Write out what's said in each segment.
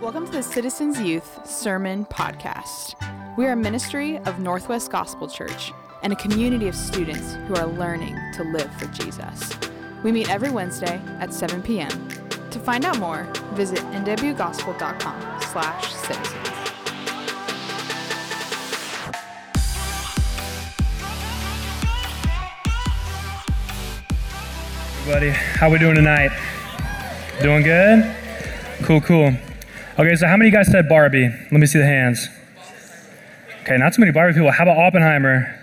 Welcome to the Citizens Youth Sermon Podcast. We are a ministry of Northwest Gospel Church and a community of students who are learning to live for Jesus. We meet every Wednesday at 7 p.m. To find out more, visit nwgospel.com slash citizens. Buddy, how we doing tonight? Doing good? Cool, cool. Okay, so how many guys said Barbie? Let me see the hands. Okay, not too many Barbie people. How about Oppenheimer?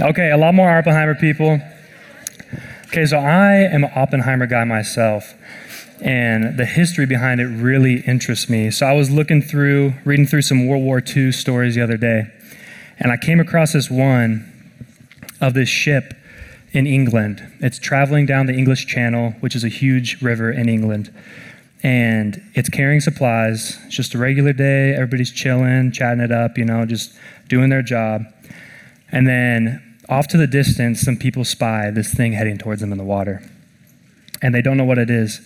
Okay, a lot more Oppenheimer people. Okay, so I am an Oppenheimer guy myself, and the history behind it really interests me. So I was looking through, reading through some World War II stories the other day, and I came across this one of this ship in England. It's traveling down the English Channel, which is a huge river in England. And it's carrying supplies. It's just a regular day. Everybody's chilling, chatting it up, you know, just doing their job. And then off to the distance, some people spy this thing heading towards them in the water. And they don't know what it is.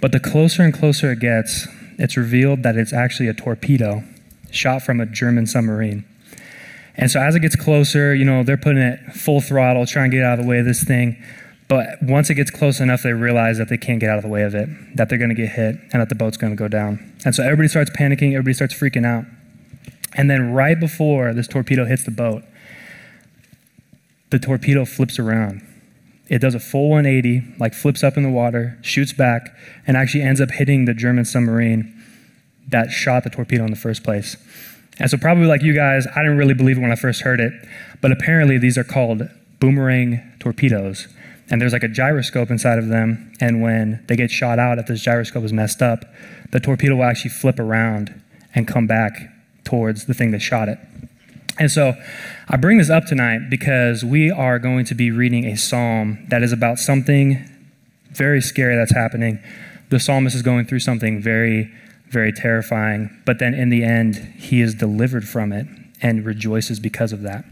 But the closer and closer it gets, it's revealed that it's actually a torpedo shot from a German submarine. And so as it gets closer, you know, they're putting it full throttle, trying to get out of the way of this thing. But once it gets close enough, they realize that they can't get out of the way of it, that they're going to get hit, and that the boat's going to go down. And so everybody starts panicking, everybody starts freaking out. And then right before this torpedo hits the boat, the torpedo flips around. It does a full 180, like flips up in the water, shoots back, and actually ends up hitting the German submarine that shot the torpedo in the first place. And so, probably like you guys, I didn't really believe it when I first heard it, but apparently these are called boomerang torpedoes. And there's like a gyroscope inside of them, and when they get shot out, if this gyroscope is messed up, the torpedo will actually flip around and come back towards the thing that shot it. And so, I bring this up tonight because we are going to be reading a psalm that is about something very scary that's happening. The psalmist is going through something very very terrifying. But then in the end, he is delivered from it and rejoices because of that.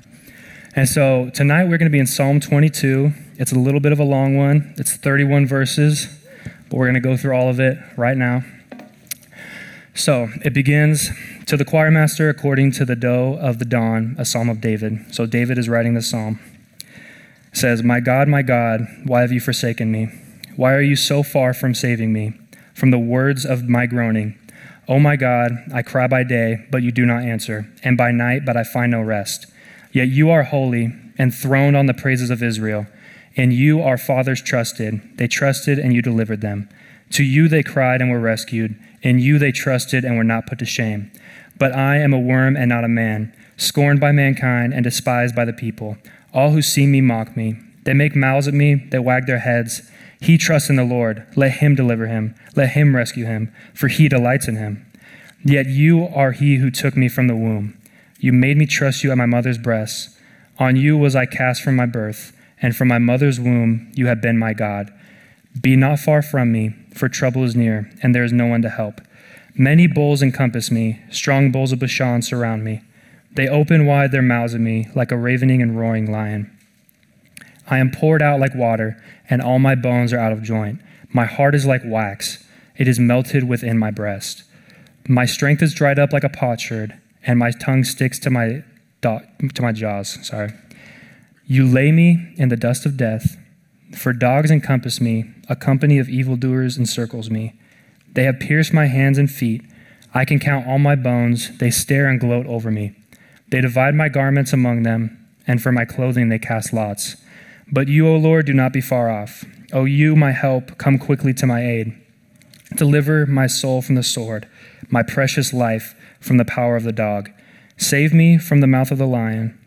And so tonight we're going to be in Psalm 22. It's a little bit of a long one, it's 31 verses, but we're going to go through all of it right now. So it begins to the choir master according to the doe of the dawn, a psalm of David. So David is writing this psalm. It says, My God, my God, why have you forsaken me? Why are you so far from saving me? From the words of my groaning. O oh my God, I cry by day, but you do not answer, and by night, but I find no rest. Yet you are holy, enthroned on the praises of Israel. In you our fathers trusted. They trusted, and you delivered them. To you they cried and were rescued. In you they trusted and were not put to shame. But I am a worm and not a man, scorned by mankind and despised by the people. All who see me mock me. They make mouths at me, they wag their heads. He trusts in the Lord. Let him deliver him. Let him rescue him, for he delights in him. Yet you are he who took me from the womb. You made me trust you at my mother's breast. On you was I cast from my birth, and from my mother's womb you have been my God. Be not far from me, for trouble is near, and there is no one to help. Many bulls encompass me, strong bulls of Bashan surround me. They open wide their mouths at me, like a ravening and roaring lion. I am poured out like water, and all my bones are out of joint. My heart is like wax, it is melted within my breast. My strength is dried up like a potsherd, and my tongue sticks to my, do- to my jaws. Sorry. You lay me in the dust of death, for dogs encompass me, a company of evildoers encircles me. They have pierced my hands and feet. I can count all my bones. They stare and gloat over me. They divide my garments among them, and for my clothing they cast lots. But you, O Lord, do not be far off. O you, my help, come quickly to my aid. Deliver my soul from the sword, my precious life from the power of the dog. Save me from the mouth of the lion.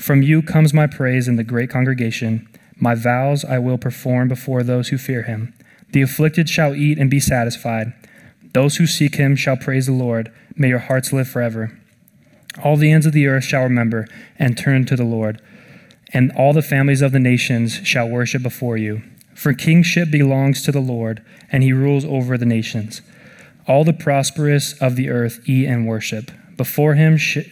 From you comes my praise in the great congregation. My vows I will perform before those who fear him. The afflicted shall eat and be satisfied. Those who seek him shall praise the Lord. May your hearts live forever. All the ends of the earth shall remember and turn to the Lord, and all the families of the nations shall worship before you. For kingship belongs to the Lord, and he rules over the nations. All the prosperous of the earth eat and worship. Before him, sh-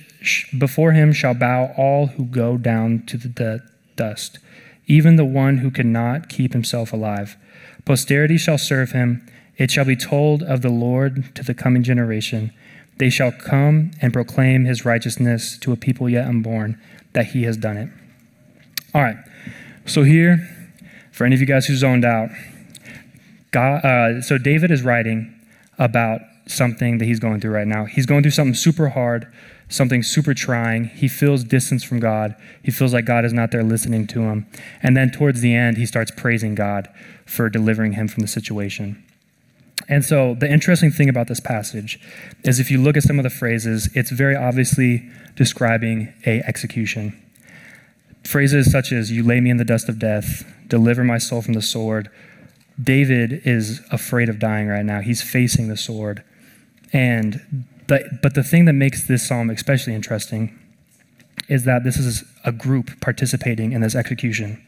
before him shall bow all who go down to the dust, even the one who cannot keep himself alive. Posterity shall serve him. It shall be told of the Lord to the coming generation. They shall come and proclaim his righteousness to a people yet unborn, that he has done it. All right. So here, for any of you guys who zoned out, God, uh, so David is writing about something that he's going through right now. He's going through something super hard, something super trying. He feels distance from God. He feels like God is not there listening to him. And then towards the end, he starts praising God for delivering him from the situation. And so the interesting thing about this passage is if you look at some of the phrases, it's very obviously describing a execution. Phrases such as you lay me in the dust of death, deliver my soul from the sword. David is afraid of dying right now. He's facing the sword. And but the thing that makes this psalm especially interesting is that this is a group participating in this execution.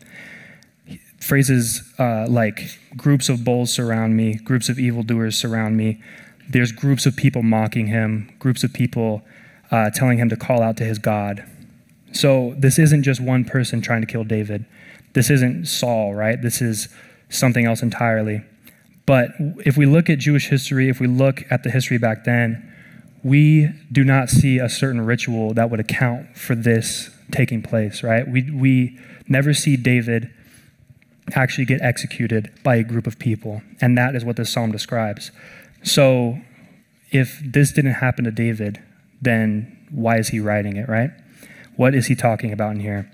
Phrases uh, like groups of bulls surround me, groups of evildoers surround me. There's groups of people mocking him, groups of people uh, telling him to call out to his God. So this isn't just one person trying to kill David. This isn't Saul, right? This is something else entirely. But if we look at Jewish history, if we look at the history back then, we do not see a certain ritual that would account for this taking place, right? We, we never see David actually get executed by a group of people. And that is what this psalm describes. So if this didn't happen to David, then why is he writing it, right? What is he talking about in here?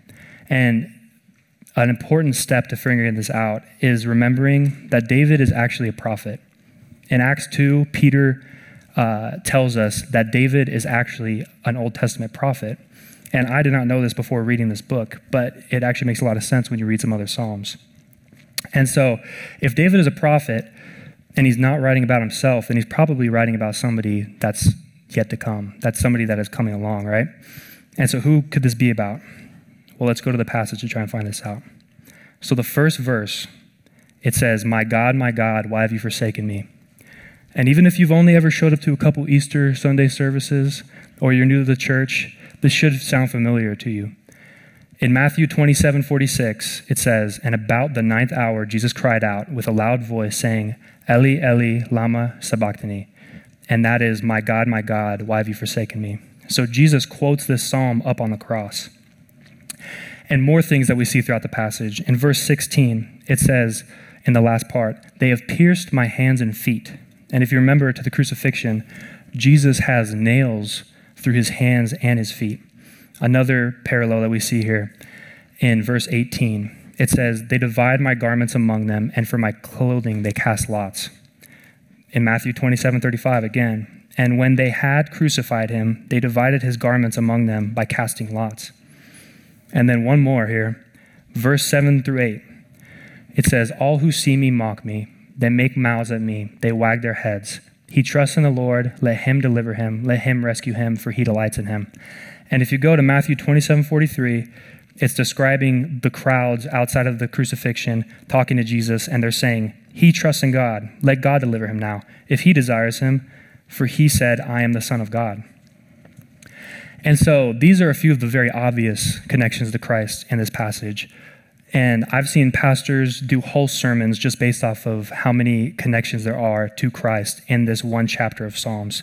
And an important step to figuring this out is remembering that David is actually a prophet. In Acts 2, Peter uh, tells us that David is actually an Old Testament prophet. And I did not know this before reading this book, but it actually makes a lot of sense when you read some other Psalms. And so, if David is a prophet and he's not writing about himself, then he's probably writing about somebody that's yet to come. That's somebody that is coming along, right? And so, who could this be about? Well, let's go to the passage to try and find this out. So, the first verse, it says, My God, my God, why have you forsaken me? And even if you've only ever showed up to a couple Easter Sunday services or you're new to the church, this should sound familiar to you. In Matthew 27 46, it says, And about the ninth hour, Jesus cried out with a loud voice, saying, Eli, Eli, Lama Sabachthani. And that is, My God, my God, why have you forsaken me? So Jesus quotes this psalm up on the cross. And more things that we see throughout the passage. In verse 16, it says, in the last part, They have pierced my hands and feet. And if you remember to the crucifixion, Jesus has nails through his hands and his feet. Another parallel that we see here in verse 18, it says, They divide my garments among them, and for my clothing they cast lots. In Matthew 27 35, again, and when they had crucified him, they divided his garments among them by casting lots. And then one more here, verse 7 through 8. It says, All who see me mock me. They make mouths at me. They wag their heads. He trusts in the Lord. Let him deliver him. Let him rescue him, for he delights in him. And if you go to Matthew 27 43, it's describing the crowds outside of the crucifixion talking to Jesus, and they're saying, He trusts in God. Let God deliver him now, if he desires him, for he said, I am the Son of God. And so these are a few of the very obvious connections to Christ in this passage. And I've seen pastors do whole sermons just based off of how many connections there are to Christ in this one chapter of Psalms.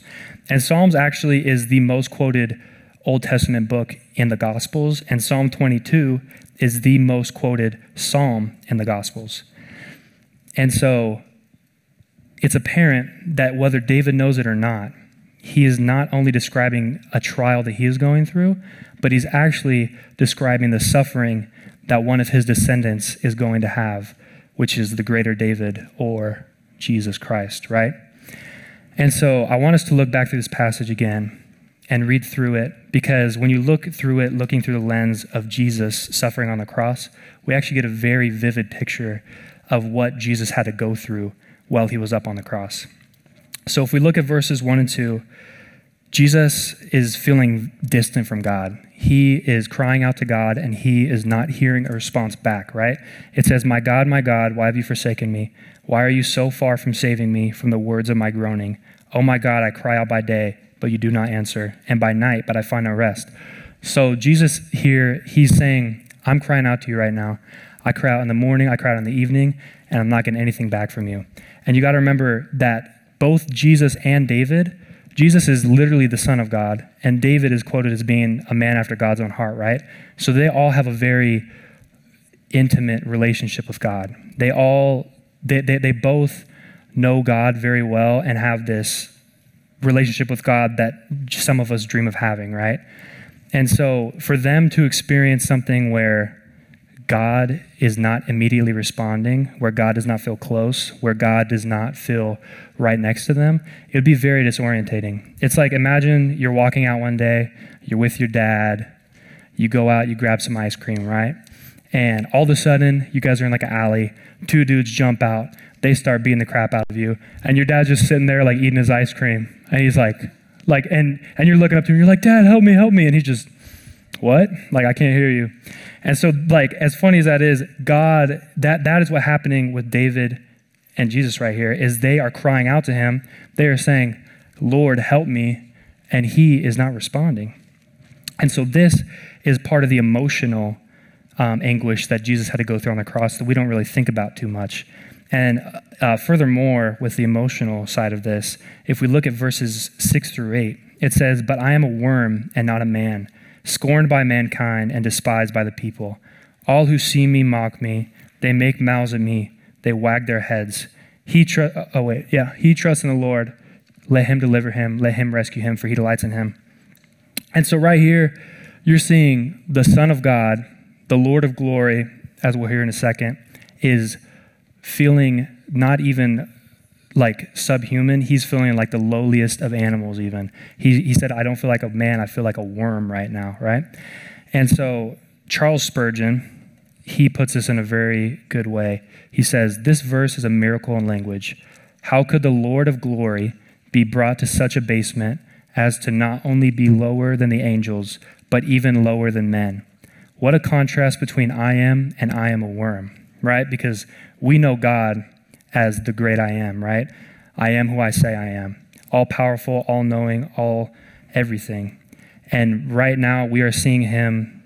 And Psalms actually is the most quoted Old Testament book in the Gospels, and Psalm 22 is the most quoted psalm in the Gospels. And so it's apparent that whether David knows it or not, he is not only describing a trial that he is going through, but he's actually describing the suffering that one of his descendants is going to have, which is the greater David or Jesus Christ, right? And so I want us to look back through this passage again and read through it because when you look through it, looking through the lens of Jesus suffering on the cross, we actually get a very vivid picture of what Jesus had to go through while he was up on the cross. So if we look at verses 1 and 2, Jesus is feeling distant from God. He is crying out to God and he is not hearing a response back, right? It says, My God, my God, why have you forsaken me? Why are you so far from saving me from the words of my groaning? Oh my God, I cry out by day, but you do not answer, and by night, but I find no rest. So Jesus here, he's saying, I'm crying out to you right now. I cry out in the morning, I cry out in the evening, and I'm not getting anything back from you. And you got to remember that both Jesus and David, Jesus is literally the Son of God, and David is quoted as being a man after God's own heart, right? So they all have a very intimate relationship with God. They all, they, they, they both know God very well and have this relationship with God that some of us dream of having, right? And so for them to experience something where God is not immediately responding, where God does not feel close, where God does not feel right next to them, it would be very disorientating. It's like imagine you're walking out one day, you're with your dad, you go out, you grab some ice cream, right? And all of a sudden, you guys are in like an alley, two dudes jump out, they start beating the crap out of you, and your dad's just sitting there like eating his ice cream, and he's like, like, and and you're looking up to him, you're like, Dad, help me, help me, and he's just, what? Like, I can't hear you. And so, like, as funny as that is, God, that that is what happening with David and Jesus right here, is they are crying out to him. They are saying, Lord, help me, and he is not responding. And so this is part of the emotional um, anguish that Jesus had to go through on the cross that we don't really think about too much. And uh, furthermore, with the emotional side of this, if we look at verses 6 through 8, it says, But I am a worm and not a man, scorned by mankind and despised by the people. All who see me mock me, they make mouths at me, they wag their heads. He tr- uh, oh wait, yeah, he trusts in the Lord. Let him deliver him, let him rescue him, for he delights in him. And so right here, you're seeing the Son of God, the Lord of glory, as we'll hear in a second, is feeling not even like subhuman. He's feeling like the lowliest of animals, even. He, he said, I don't feel like a man, I feel like a worm right now, right? And so Charles Spurgeon, he puts this in a very good way. He says, This verse is a miracle in language. How could the Lord of glory be brought to such abasement as to not only be lower than the angels, but even lower than men? What a contrast between I am and I am a worm, right? Because we know God as the great I am, right? I am who I say I am. All powerful, all knowing, all everything. And right now we are seeing him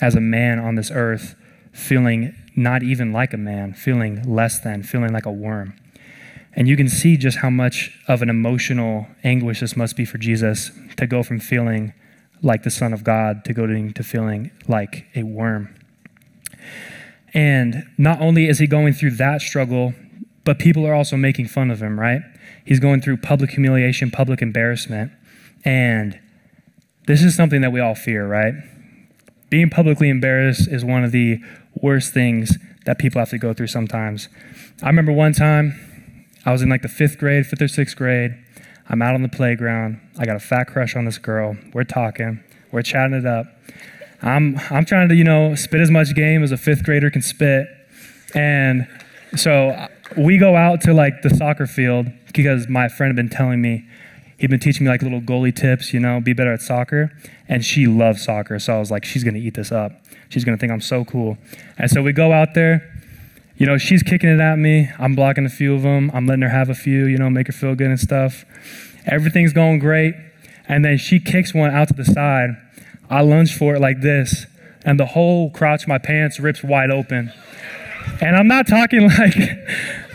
as a man on this earth, feeling not even like a man, feeling less than, feeling like a worm. And you can see just how much of an emotional anguish this must be for Jesus to go from feeling like the Son of God to going to feeling like a worm. And not only is he going through that struggle, but people are also making fun of him, right? He's going through public humiliation, public embarrassment. And this is something that we all fear, right? Being publicly embarrassed is one of the worst things that people have to go through sometimes. I remember one time I was in like the fifth grade, fifth or sixth grade. I'm out on the playground. I got a fat crush on this girl. We're talking, we're chatting it up. I'm, I'm trying to, you know, spit as much game as a fifth grader can spit. And so we go out to like the soccer field because my friend had been telling me, he'd been teaching me like little goalie tips, you know, be better at soccer. And she loves soccer. So I was like, she's to eat this up. She's to think I'm so cool. And so we go out there. You know, she's kicking it at me. I'm blocking a few of them. I'm letting her have a few, you know, make her feel good and stuff. Everything's going great. And then she kicks one out to the side I lunge for it like this, and the whole crotch of my pants rips wide open. And I'm not talking like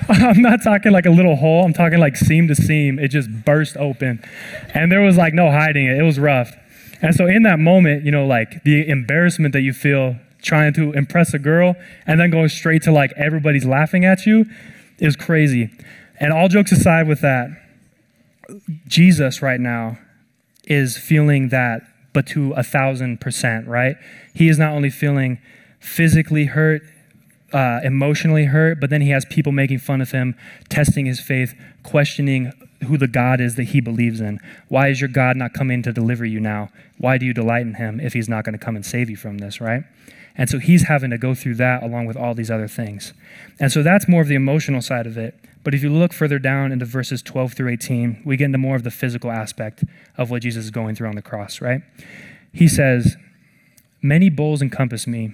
I'm not talking like a little hole. I'm talking like seam to seam. It just burst open. And there was like no hiding it. It was rough. And so in that moment, you know, like the embarrassment that you feel trying to impress a girl and then going straight to like everybody's laughing at you is crazy. And all jokes aside with that, Jesus right now is feeling that but to a thousand percent, right? He is not only feeling physically hurt, uh, emotionally hurt, but then he has people making fun of him, testing his faith, questioning who the God is that he believes in. Why is your God not coming to deliver you now? Why do you delight in him if he's not going to come and save you from this, right? And so he's having to go through that along with all these other things. And so that's more of the emotional side of it. But if you look further down into verses 12 through 18, we get into more of the physical aspect of what Jesus is going through on the cross, right? He says, Many bulls encompass me,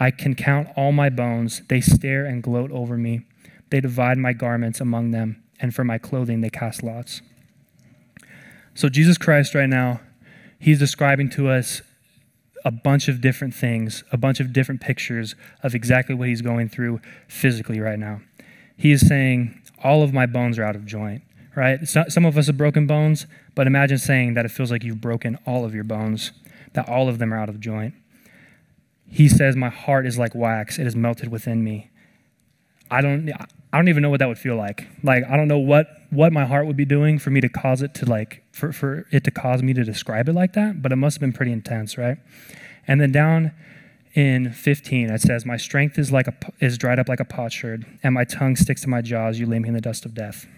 I can count all my bones. They stare and gloat over me. They divide my garments among them, and for my clothing they cast lots. So, Jesus Christ, right now, he's describing to us a bunch of different things, a bunch of different pictures of exactly what he's going through physically right now. He is saying, All of my bones are out of joint right? some of us have broken bones, but imagine saying that it feels like you've broken all of your bones, that all of them are out of joint. He says, My heart is like wax, it is melted within me. I don't, I don't even know what that would feel like. Like, I don't know what, what my heart would be doing for me to cause it to, like, for, for it to cause me to describe it like that, but it must have been pretty intense, right? And then down in 15, it says, My strength is, like a, is dried up like a potsherd, and my tongue sticks to my jaws. You lay me in the dust of death.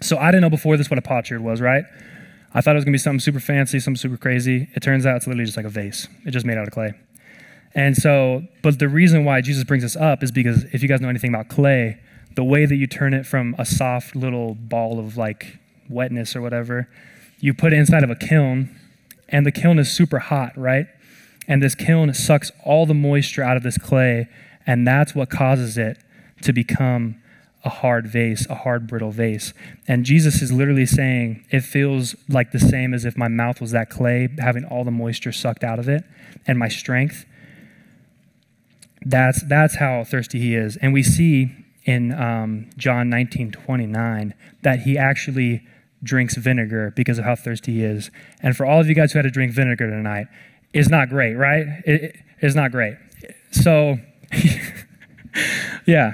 So I didn't know before this what a potsherd was, right? I thought it was going to be something super fancy, something super crazy. It turns out it's literally just like a vase. It's just made out of clay. And so, but the reason why Jesus brings this up is because if you guys know anything about clay, the way that you turn it from a soft little ball of like wetness or whatever, you put it inside of a kiln, and the kiln is super hot, right? And this kiln sucks all the moisture out of this clay, and that's what causes it to become a hard vase, a hard, brittle vase. And Jesus is literally saying, it feels like the same as if my mouth was that clay, having all the moisture sucked out of it, and my strength. That's, that's how thirsty he is. And we see in um, John 19 29 that he actually drinks vinegar because of how thirsty he is. And for all of you guys who had to drink vinegar tonight, it's not great, right? It, it's not great. So, yeah,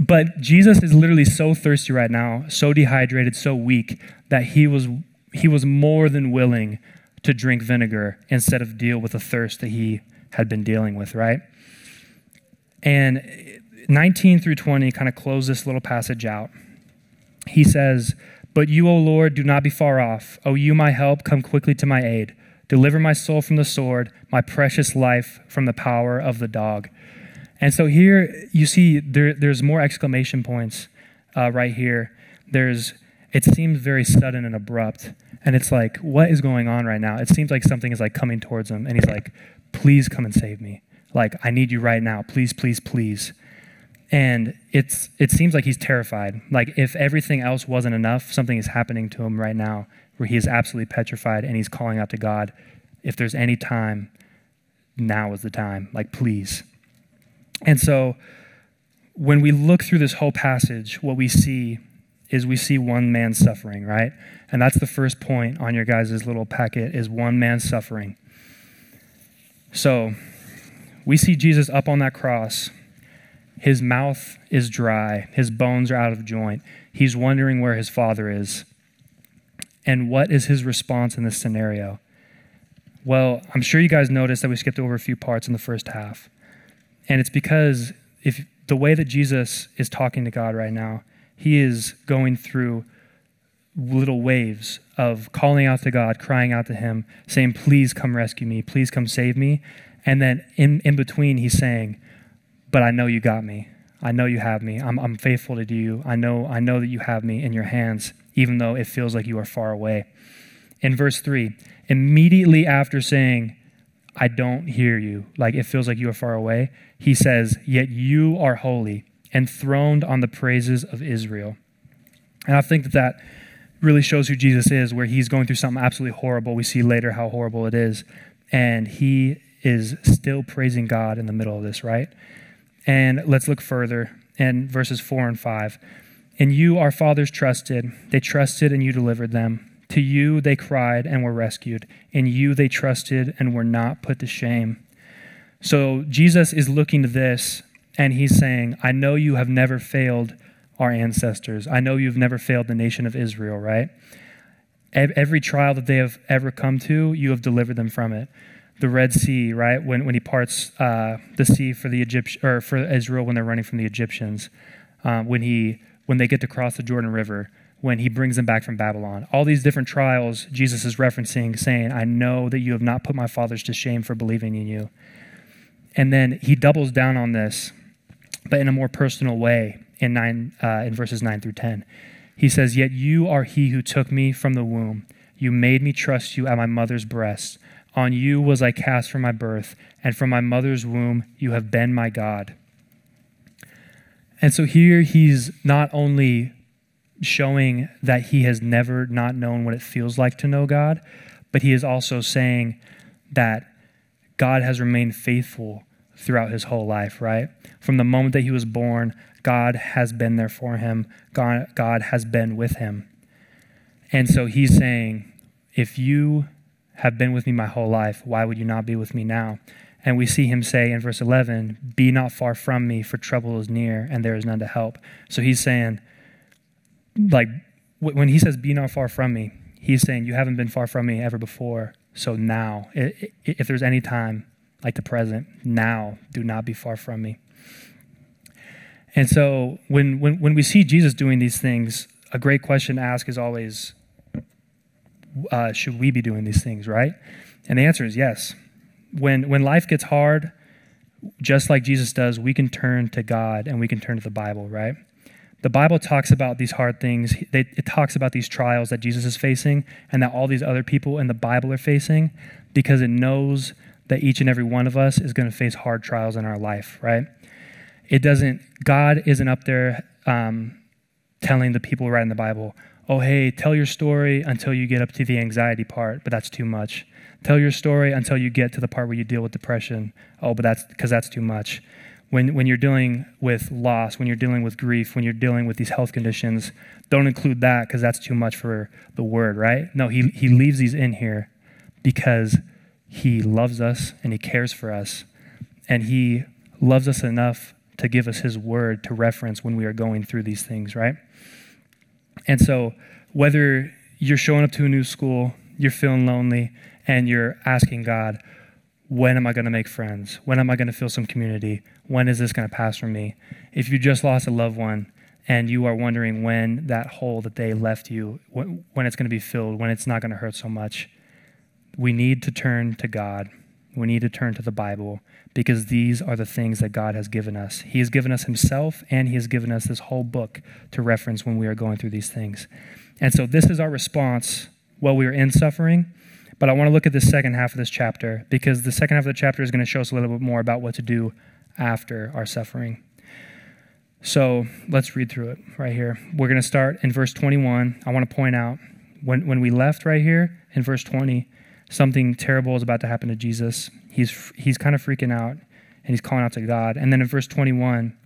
but Jesus is literally so thirsty right now, so dehydrated, so weak that he was he was more than willing to drink vinegar instead of deal with the thirst that he had been dealing with, right? And 19 through 20 kind of close this little passage out. He says, But you, O Lord, do not be far off. O you, my help, come quickly to my aid. Deliver my soul from the sword, my precious life from the power of the dog. And so here you see there, there's more exclamation points uh, right here. There's it seems very sudden and abrupt, and it's like what is going on right now? It seems like something is like coming towards him, and he's like, "Please come and save me! Like I need you right now! Please, please, please!" And it's it seems like he's terrified. Like if everything else wasn't enough, something is happening to him right now where he is absolutely petrified, and he's calling out to God, "If there's any time, now is the time! Like please." And so when we look through this whole passage, what we see is we see one man suffering, right? And that's the first point on your guys' little packet is one man suffering. So we see Jesus up on that cross. His mouth is dry, his bones are out of joint. He's wondering where his father is. And what is his response in this scenario? Well, I'm sure you guys noticed that we skipped over a few parts in the first half. And it's because if the way that Jesus is talking to God right now, he is going through little waves of calling out to God, crying out to him, saying, Please come rescue me, please come save me. And then in, in between, he's saying, But I know you got me. I know you have me. I'm, I'm faithful to you. I know, I know that you have me in your hands, even though it feels like you are far away. In verse 3, immediately after saying, I don't hear you, like it feels like you are far away, he says, Yet you are holy, enthroned on the praises of Israel. And I think that that really shows who Jesus is, where he's going through something absolutely horrible. We see later how horrible it is. And he is still praising God in the middle of this, right? And let's look further in verses 4 and 5. In you our fathers trusted, they trusted and you delivered them. To you they cried and were rescued. In you they trusted and were not put to shame. So Jesus is looking to this and he's saying, I know you have never failed our ancestors. I know you've never failed the nation of Israel, right? Every trial that they have ever come to, you have delivered them from it. The Red Sea, right? When, when he parts uh, the sea for the Egypt or for Israel when they're running from the Egyptians, uh, when he when they get to cross the Jordan River, when he brings them back from Babylon. All these different trials Jesus is referencing, saying, I know that you have not put my fathers to shame for believing in you. And then he doubles down on this, but in a more personal way in, nine, uh, in verses 9 through 10. He says, Yet you are he who took me from the womb. You made me trust you at my mother's breast. On you was I cast from my birth, and from my mother's womb you have been my God. And so here he's not only showing that he has never not known what it feels like to know God, but he is also saying that God has remained faithful throughout his whole life, right? From the moment that he was born, God has been there for him, God, God has been with him. And so he's saying, if you have been with me my whole life, why would you not be with me now? And we see him say in verse 11, Be not far from me, for trouble is near, and there is none to help. So he's saying, like, when he says, Be not far from me, he's saying, You haven't been far from me ever before. So now, if there's any time like the present, now do not be far from me. And so when, when, when we see Jesus doing these things, a great question to ask is always, uh, should we be doing these things, right? And the answer is yes. When, when life gets hard, just like Jesus does, we can turn to God and we can turn to the Bible, right? The Bible talks about these hard things. It talks about these trials that Jesus is facing and that all these other people in the Bible are facing because it knows that each and every one of us is going to face hard trials in our life, right? It doesn't, God isn't up there um, telling the people right in the Bible, oh, hey, tell your story until you get up to the anxiety part, but that's too much. Tell your story until you get to the part where you deal with depression. Oh, but that's because that's too much. When, when you're dealing with loss, when you're dealing with grief, when you're dealing with these health conditions, don't include that because that's too much for the word, right? No, he, he leaves these in here because he loves us and He cares for us. And He loves us enough to give us His word to reference when we are going through these things, right? And so, whether you're showing up to a new school, you're feeling lonely, and you're asking God, when am I going to make friends? When am I going to feel some community? When is this going to pass from me? If you just lost a loved one and you are wondering when that hole that they left you, when it's going to be filled, when it's not going to hurt so much, we need to turn to God. We need to turn to the Bible because these are the things that God has given us. He has given us Himself and He has given us this whole book to reference when we are going through these things. And so, this is our response while we are in suffering. But I want to look at the second half of this chapter because the second half of the chapter is going to show us a little bit more about what to do after our suffering. So let's read through it right here. We're going to start in verse 21. I want to point out when, when we left right here in verse 20, something terrible is about to happen to Jesus. He's, he's kind of freaking out and he's calling out to God. And then in verse 21,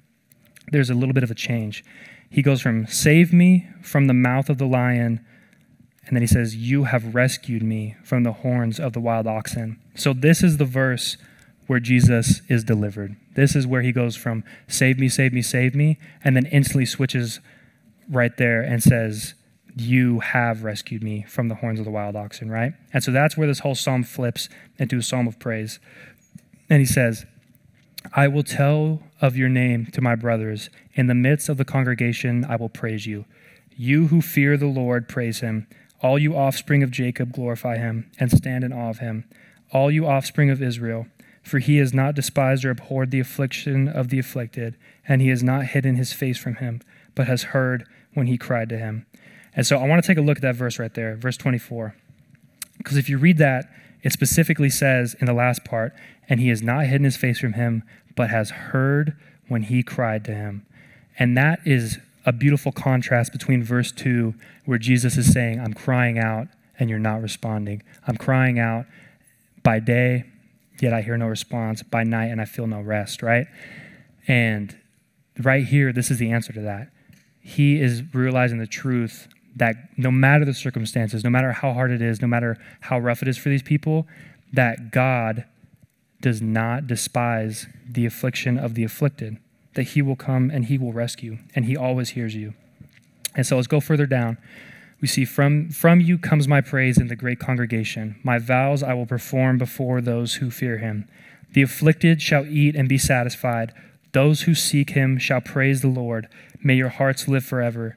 there's a little bit of a change. He goes from, Save me from the mouth of the lion. And then he says, You have rescued me from the horns of the wild oxen. So this is the verse where Jesus is delivered. This is where he goes from, Save me, save me, save me, and then instantly switches right there and says, you have rescued me from the horns of the wild oxen, right? And so that's where this whole psalm flips into a psalm of praise. And he says, I will tell of your name to my brothers. In the midst of the congregation, I will praise you. You who fear the Lord, praise him. All you offspring of Jacob, glorify him and stand in awe of him. All you offspring of Israel, for he has not despised or abhorred the affliction of the afflicted, and he has not hidden his face from him, but has heard when he cried to him. And so I want to take a look at that verse right there, verse 24. Because if you read that, it specifically says in the last part, and he has not hidden his face from him, but has heard when he cried to him. And that is a beautiful contrast between verse 2, where Jesus is saying, I'm crying out, and you're not responding. I'm crying out by day, yet I hear no response, by night, and I feel no rest, right? And right here, this is the answer to that. He is realizing the truth that no matter the circumstances, no matter how hard it is, no matter how rough it is for these people, that God does not despise the affliction of the afflicted. that he will come and he will rescue, and he always hears you. And so let's go further down. We see, from, from you comes my praise in the great congregation. My vows I will perform before those who fear him. The afflicted shall eat and be satisfied. Those who seek him shall praise the Lord. May your hearts live forever.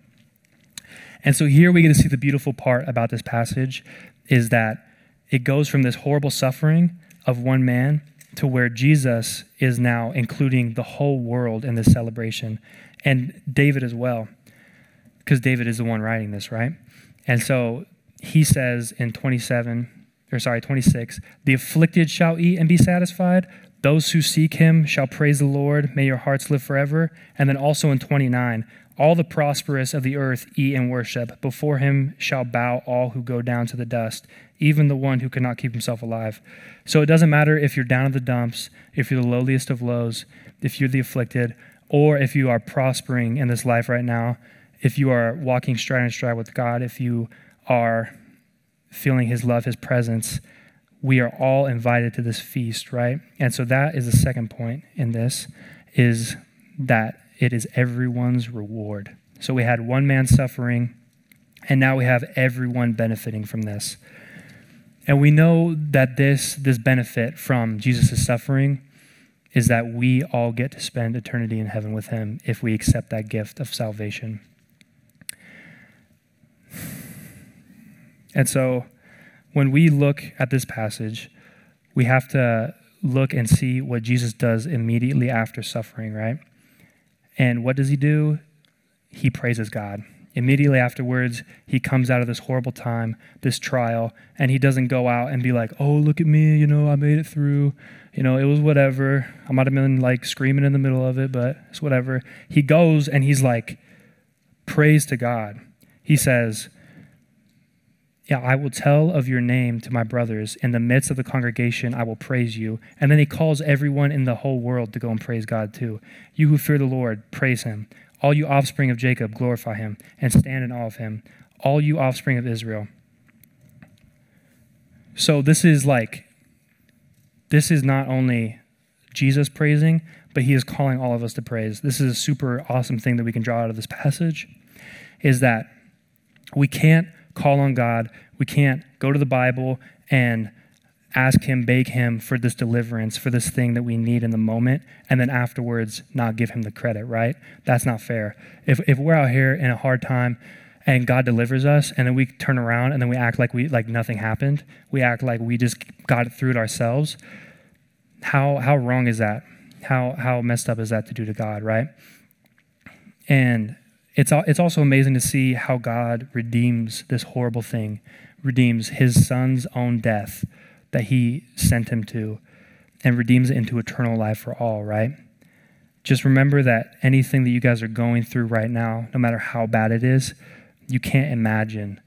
And so here we get to see the beautiful part about this passage is that it goes from this horrible suffering of one man to where Jesus is now including the whole world in this celebration and David as well, because David is the one writing this, right? And so he says in 27, or sorry, 26, the afflicted shall eat and be satisfied. Those who seek him shall praise the Lord. May your hearts live forever. And then also in 29, all the prosperous of the earth eat and worship. Before him shall bow all who go down to the dust, even the one who cannot keep himself alive. So it doesn't matter if you're down in the dumps, if you're the lowliest of lows, if you're the afflicted, or if you are prospering in this life right now, if you are walking stride and stride with God, if you are feeling his love, his presence, we are all invited to this feast, right? And so that is the second point in this is that it is everyone's reward. So we had one man suffering, and now we have everyone benefiting from this. And we know that this, this benefit from Jesus' suffering is that we all get to spend eternity in heaven with him if we accept that gift of salvation. And so when we look at this passage, we have to look and see what Jesus does immediately after suffering, right? And what does he do? He praises God. Immediately afterwards, he comes out of this horrible time, this trial, and he doesn't go out and be like, oh, look at me, you know, I made it through. You know, it was whatever. I might have been like screaming in the middle of it, but it's whatever. He goes and he's like, praise to God. He says, yeah, I will tell of your name to my brothers. In the midst of the congregation, I will praise you. And then he calls everyone in the whole world to go and praise God too. You who fear the Lord, praise him. All you offspring of Jacob, glorify him and stand in awe of him. All you offspring of Israel. So this is like, this is not only Jesus praising, but he is calling all of us to praise. This is a super awesome thing that we can draw out of this passage is that we can't call on God. We can't go to the Bible and ask Him, beg Him for this deliverance, for this thing that we need in the moment, and then afterwards not give Him the credit, right? That's not fair. If, if we're out here in a hard time and God delivers us, and then we turn around and then we act like we like nothing happened, we act like we just got it through it ourselves. How how wrong is that? How how messed up is that to do to God, right? And it's, it's also amazing to see how God redeems this horrible thing, redeems his son's own death that he sent him to, and redeems it into eternal life for all, right? Just remember that anything that you guys are going through right now, no matter how bad it is, you can't imagine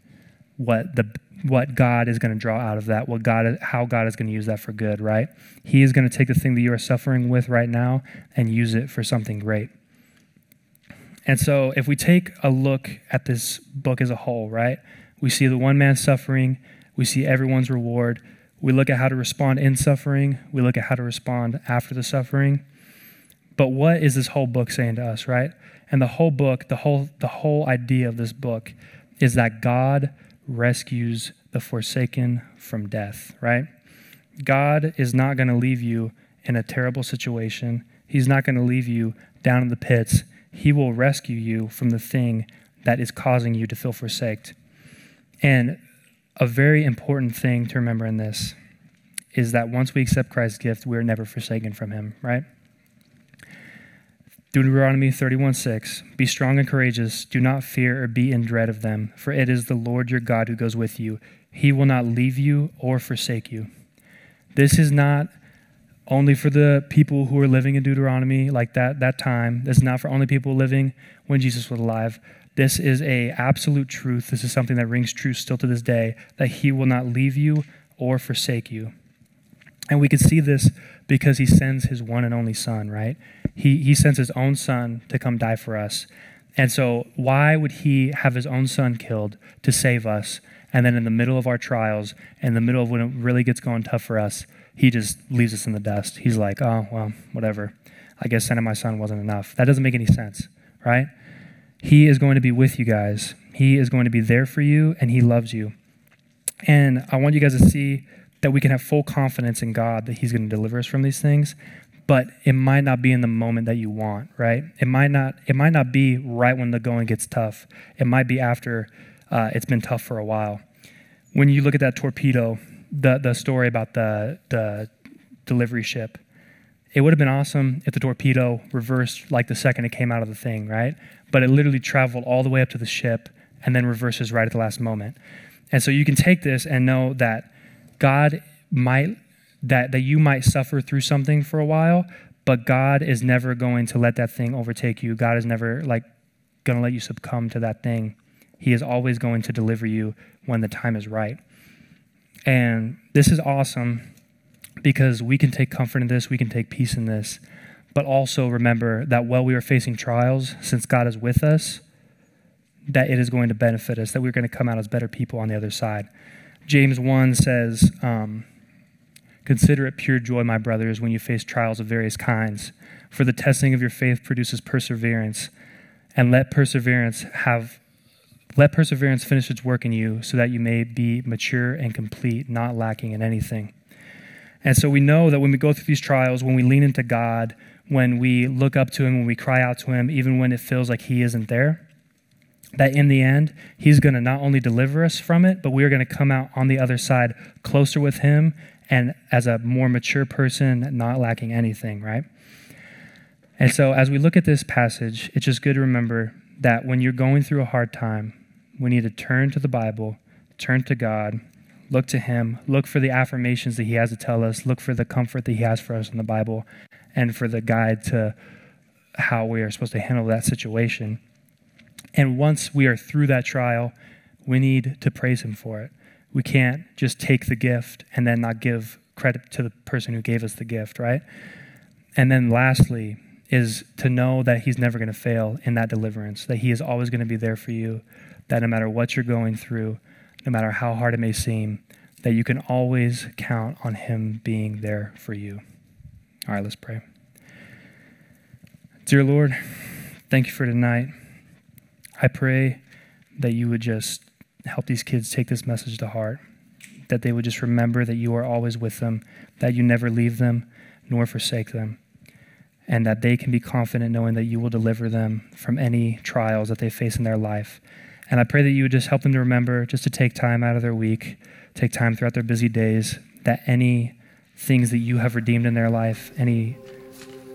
what the what God is going to draw out of that, what God how God is going to use that for good, right? He is going to take the thing that you are suffering with right now and use it for something great. And so, if we take a look at this book as a whole, right, we see the one man suffering, we see everyone's reward, we look at how to respond in suffering, we look at how to respond after the suffering. But what is this whole book saying to us, right? And the whole book, the whole the whole idea of this book is that God rescues the forsaken from death, right? God is not going to leave you in a terrible situation. He's not going to leave you down in the pits he will rescue you from the thing that is causing you to feel forsaken. And a very important thing to remember in this is that once we accept Christ's gift, we're never forsaken from him, right? Deuteronomy 31 6 Be strong and courageous. Do not fear or be in dread of them, for it is the Lord your God who goes with you. He will not leave you or forsake you. This is not only for the people who are living in Deuteronomy, like that, that time. This is not for only people living when Jesus was alive. This is a absolute truth. This is something that rings true still to this day, that he will not leave you or forsake you. And we can see this because he sends his one and only son, right? He, he sends his own son to come die for us. And so, why would he have his own son killed to save us? And then, in the middle of our trials, in the middle of when it really gets going tough for us, he just leaves us in the dust. He's like, oh, well, whatever. I guess sending my son wasn't enough. That doesn't make any sense, right? He is going to be with you guys, He is going to be there for you, and He loves you. And I want you guys to see that we can have full confidence in God that He's going to deliver us from these things. But it might not be in the moment that you want, right? It might not. It might not be right when the going gets tough. It might be after uh, it's been tough for a while. When you look at that torpedo, the the story about the the delivery ship, it would have been awesome if the torpedo reversed like the second it came out of the thing, right? But it literally traveled all the way up to the ship and then reverses right at the last moment. And so you can take this and know that God might that that you might suffer through something for a while, but God is never going to let that thing overtake you. God is never like going to let you succumb to that thing. He is always going to deliver you when the time is right. And this is awesome because we can take comfort in this, we can take peace in this, but also remember that while we are facing trials, since God is with us, that it is going to benefit us, that we're going to come out as better people on the other side. James 1 says, um, Consider it pure joy, my brothers, when you face trials of various kinds, for the testing of your faith produces perseverance, and let perseverance have let perseverance finish its work in you, so that you may be mature and complete, not lacking in anything. And so we know that when we go through these trials, when we lean into God, when we look up to Him, when we cry out to Him, even when it feels like He isn't there, that in the end, He's going to not only deliver us from it, but we are going to come out on the other side closer with Him and as a more mature person, not lacking anything, right? And so as we look at this passage, it's just good to remember that when you're going through a hard time, we need to turn to the Bible, turn to God, look to Him, look for the affirmations that He has to tell us, look for the comfort that He has for us in the Bible, and for the guide to how we are supposed to handle that situation. And once we are through that trial, we need to praise Him for it. We can't just take the gift and then not give credit to the person who gave us the gift, right? And then lastly, is to know that He's never going to fail in that deliverance, that He is always going to be there for you, that no matter what you're going through, no matter how hard it may seem, that you can always count on Him being there for you. All right, let's pray. Dear Lord, thank you for tonight. I pray that you would just help these kids take this message to heart, that they would just remember that you are always with them, that you never leave them nor forsake them, and that they can be confident knowing that you will deliver them from any trials that they face in their life. And I pray that you would just help them to remember just to take time out of their week, take time throughout their busy days, that any things that you have redeemed in their life, any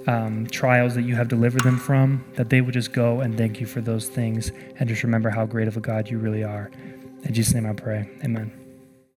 um, trials that you have delivered them from, that they would just go and thank you for those things and just remember how great of a God you really are. In Jesus' name I pray. Amen.